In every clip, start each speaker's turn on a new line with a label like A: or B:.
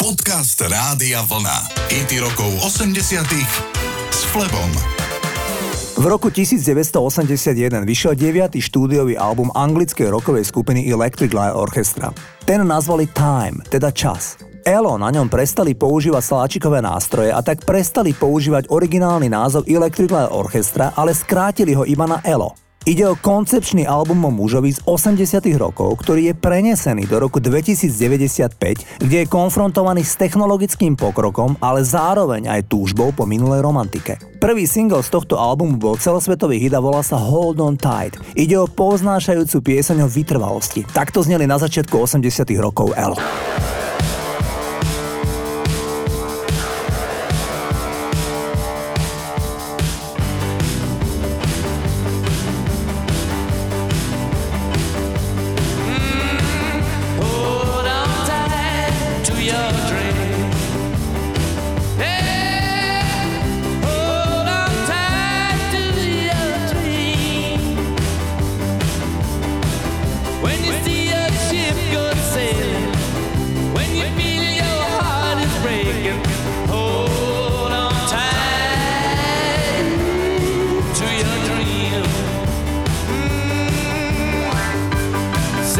A: Podcast Rádia Vlna. IT rokov 80 s Flebom.
B: V roku 1981 vyšiel 9. štúdiový album anglickej rokovej skupiny Electric Light Orchestra. Ten nazvali Time, teda čas. Elo na ňom prestali používať sláčikové nástroje a tak prestali používať originálny názov Electric Light Orchestra, ale skrátili ho iba na Elo. Ide o koncepčný album o mužovi z 80 rokov, ktorý je prenesený do roku 2095, kde je konfrontovaný s technologickým pokrokom, ale zároveň aj túžbou po minulej romantike. Prvý single z tohto albumu bol celosvetový hit a volá sa Hold On Tight. Ide o poznášajúcu pieseň o vytrvalosti. Takto zneli na začiatku 80 rokov L.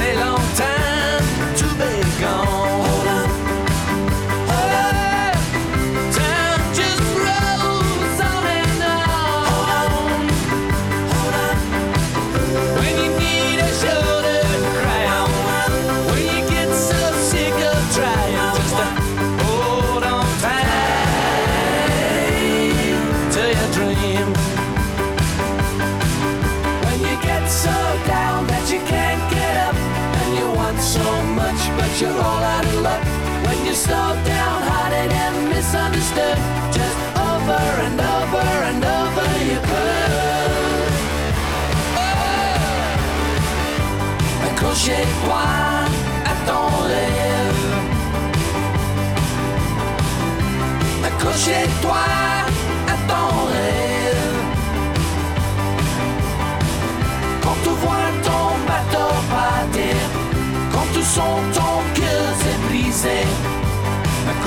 C: sail on. slowed down, hearted and misunderstood. Just over and over and over you could. Accrochez-toi à ton rêve. Accrochez-toi à ton rêve. Quand tu vois ton bateau partir, quand tout son ton cœur s'est brisé.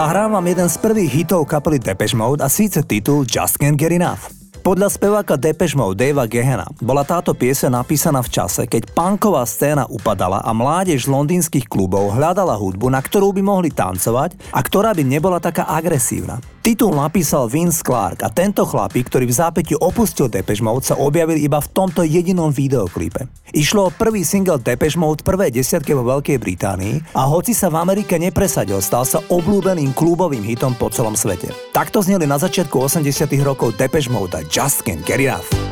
B: Zahrám vám jeden z prvých hitov kapely Depeche Mode a síce titul Just Can't Get Enough. Podľa speváka Depeche Mode Davea Gehena bola táto piese napísaná v čase, keď punková scéna upadala a mládež londýnskych klubov hľadala hudbu, na ktorú by mohli tancovať a ktorá by nebola taká agresívna. Titul napísal Vince Clark a tento chlapík, ktorý v zápäti opustil Depeche Mode, sa objavil iba v tomto jedinom videoklipe. Išlo o prvý single Depeche Mode prvé desiatke vo Veľkej Británii a hoci sa v Amerike nepresadil, stal sa obľúbeným klubovým hitom po celom svete. Takto zneli na začiatku 80 rokov Depeche Mode a Just Can't Get Enough.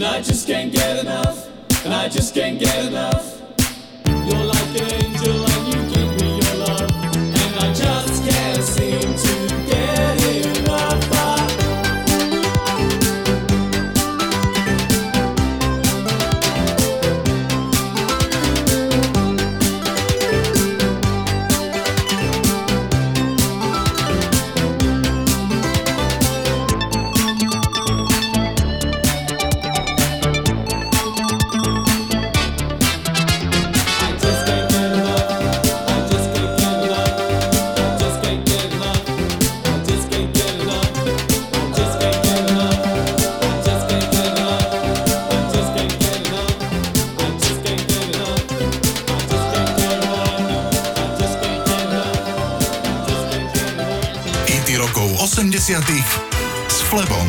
D: And I just can't get enough. And I just can't get enough. You're like an angel
A: Flebom.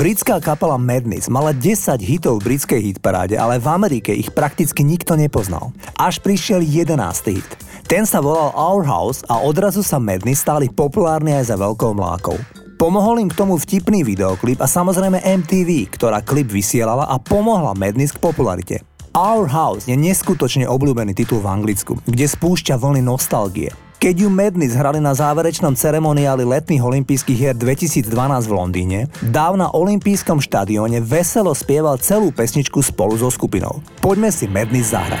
B: Britská kapela Madness mala 10 hitov v britskej hitparáde, ale v Amerike ich prakticky nikto nepoznal. Až prišiel 11. hit. Ten sa volal Our House a odrazu sa Madness stali populárni aj za veľkou mlákou. Pomohol im k tomu vtipný videoklip a samozrejme MTV, ktorá klip vysielala a pomohla Madness k popularite. Our House je neskutočne obľúbený titul v Anglicku, kde spúšťa vlny nostalgie. Keď ju Madness hrali na záverečnom ceremoniáli letných olympijských hier 2012 v Londýne, dáv na olympijskom štadióne veselo spieval celú pesničku spolu so skupinou. Poďme si Madness zahrať.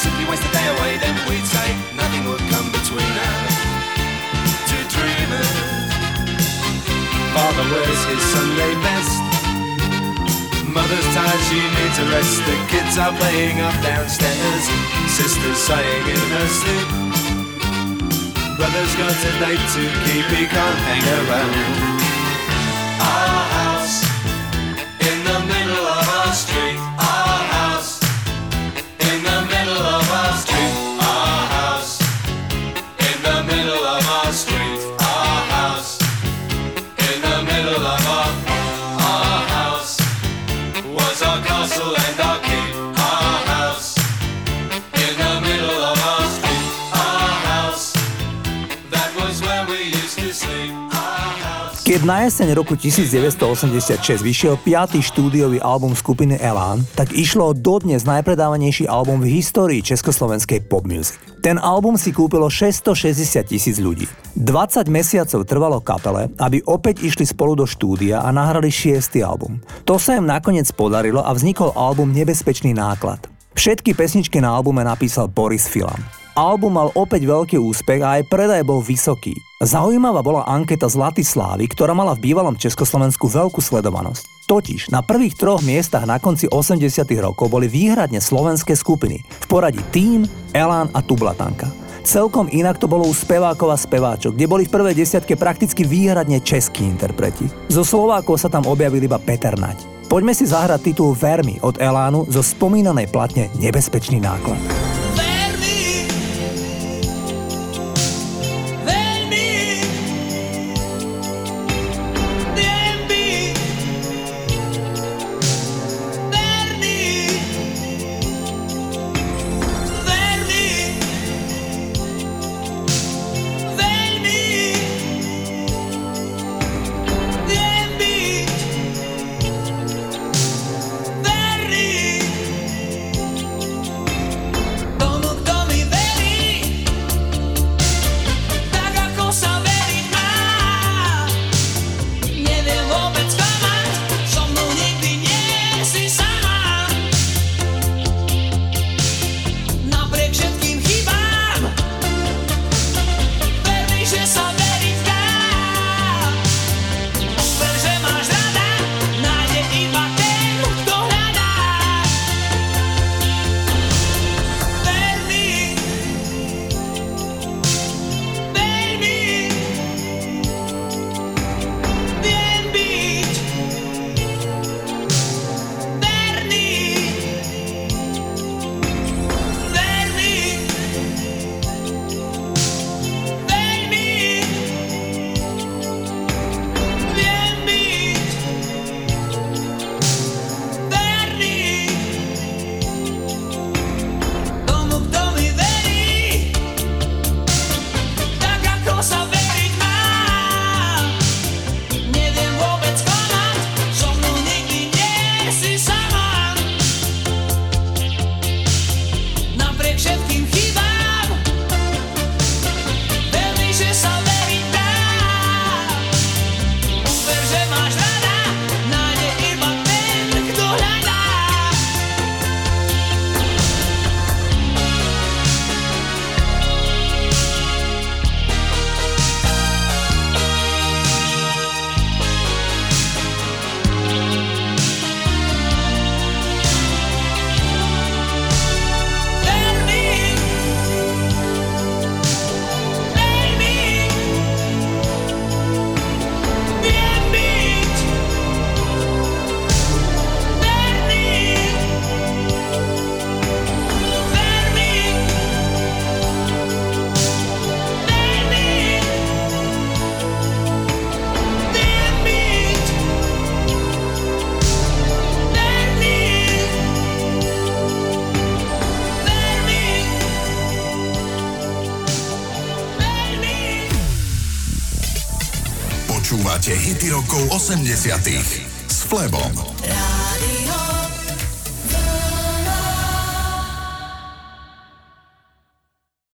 E: Simply waste the day away. Then we'd say nothing would come between us. Two dreamers. Father wears his Sunday best. Mother's tired, she needs a rest. The kids are playing up downstairs. Sister's sighing in her sleep. Brother's got a date to keep, he can't hang around. Our
C: Keď na jeseň roku 1986 vyšiel piatý štúdiový album skupiny Elán, tak išlo o dodnes najpredávanejší album v histórii československej pop music. Ten album si kúpilo 660 tisíc ľudí. 20 mesiacov trvalo kapele, aby opäť išli spolu do štúdia a nahrali šiestý album. To sa im nakoniec podarilo a vznikol album Nebezpečný náklad. Všetky pesničky na albume napísal Boris Filan. Album mal opäť veľký úspech a aj predaj bol vysoký. Zaujímavá bola anketa Zlatý Slávy, ktorá mala v bývalom Československu veľkú sledovanosť. Totiž na prvých troch miestach na konci 80 rokov boli výhradne slovenské skupiny v poradí Team, Elán a Tublatanka. Celkom inak to bolo u spevákov a speváčok, kde boli v prvej desiatke prakticky výhradne českí interpreti. Zo Slovákov sa tam objavil iba Peter Nať. Poďme si zahrať titul Vermi od Elánu zo spomínanej platne Nebezpečný náklad.
A: Rokov 80 s Flebom.